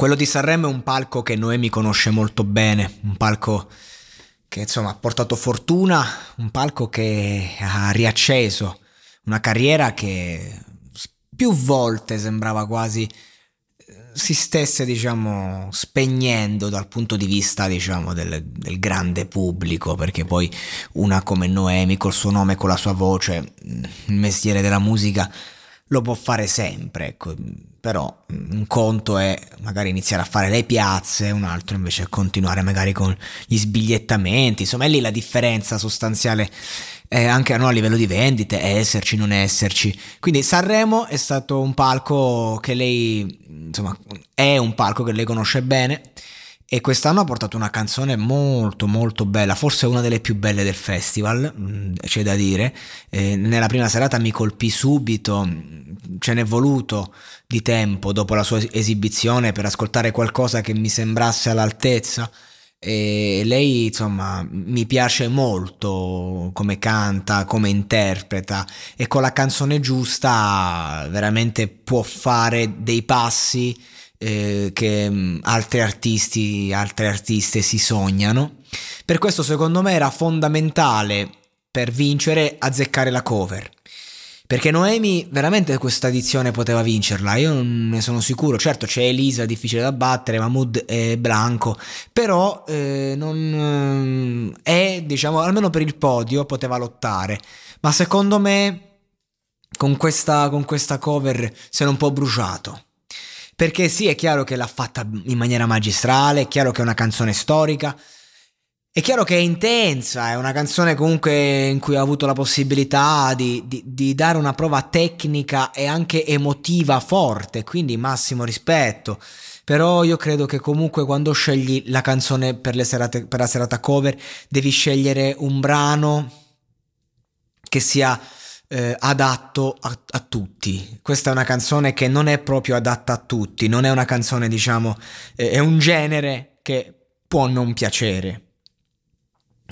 Quello di Sanremo è un palco che Noemi conosce molto bene, un palco che insomma ha portato fortuna, un palco che ha riacceso una carriera che più volte sembrava quasi si stesse diciamo spegnendo dal punto di vista diciamo del, del, grande pubblico perché poi una come Noemi col suo nome con la sua voce il mestiere della musica lo può fare sempre, ecco. Però un conto è magari iniziare a fare le piazze, un altro invece è continuare magari con gli sbigliettamenti, insomma è lì la differenza sostanziale eh, anche no, a livello di vendite, esserci, non esserci. Quindi Sanremo è stato un palco che lei, insomma, è un palco che lei conosce bene e quest'anno ha portato una canzone molto molto bella, forse una delle più belle del festival, mm, c'è da dire. Eh, nella prima serata mi colpì subito, ce n'è voluto di tempo dopo la sua esibizione per ascoltare qualcosa che mi sembrasse all'altezza. E lei, insomma, mi piace molto come canta, come interpreta e con la canzone giusta veramente può fare dei passi eh, che mm, altri artisti, altre artiste si sognano. Per questo secondo me era fondamentale per vincere azzeccare la cover. Perché Noemi veramente questa edizione poteva vincerla, io non ne sono sicuro. Certo c'è Elisa, difficile da battere, Mahmood e Blanco, però eh, non eh, è, diciamo, almeno per il podio poteva lottare. Ma secondo me con questa, con questa cover si è un po' bruciato. Perché sì, è chiaro che l'ha fatta in maniera magistrale, è chiaro che è una canzone storica, è chiaro che è intensa, è una canzone comunque in cui ho avuto la possibilità di, di, di, dare una prova tecnica e anche emotiva forte, quindi massimo rispetto. Però io credo che comunque quando scegli la canzone per, serate, per la serata cover devi scegliere un brano che sia eh, adatto a, a, tutti. Questa è una canzone che non è proprio adatta a tutti, non è una canzone, diciamo, eh, è un genere che può non piacere.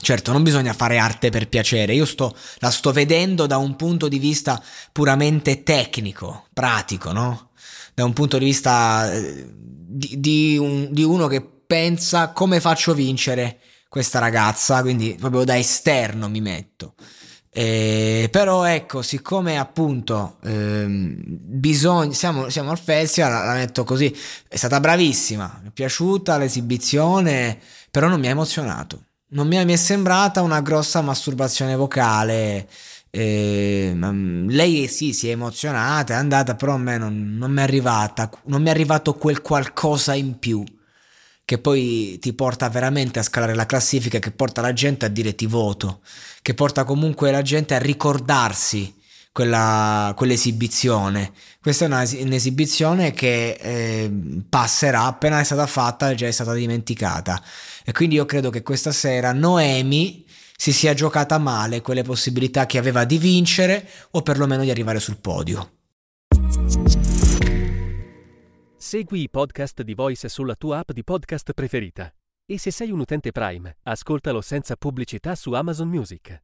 Certo, non bisogna fare arte per piacere, io sto, la sto vedendo da un punto di vista puramente tecnico, pratico, no? Da un punto di vista eh, di, di, un, di uno che pensa come faccio vincere questa ragazza, quindi proprio da esterno mi metto. Eh, però ecco, siccome appunto ehm, bisogna, siamo, siamo, al festival, la, la metto così, è stata bravissima, mi è piaciuta l'esibizione, però non mi ha emozionato. Non mi è, sembrata una grossa masturbazione vocale. Eh, lei sì, si è emozionata, è andata, però a me non, non mi è arrivata, non mi è arrivato quel qualcosa in più che poi ti porta veramente a scalare la classifica, che porta la gente a dire ti voto, che porta comunque la gente a ricordarsi quella, quell'esibizione. Questa è una, un'esibizione che eh, passerà appena è stata fatta, già è stata dimenticata. E quindi io credo che questa sera Noemi si sia giocata male quelle possibilità che aveva di vincere o perlomeno di arrivare sul podio. Segui i podcast di Voice sulla tua app di podcast preferita. E se sei un utente Prime, ascoltalo senza pubblicità su Amazon Music.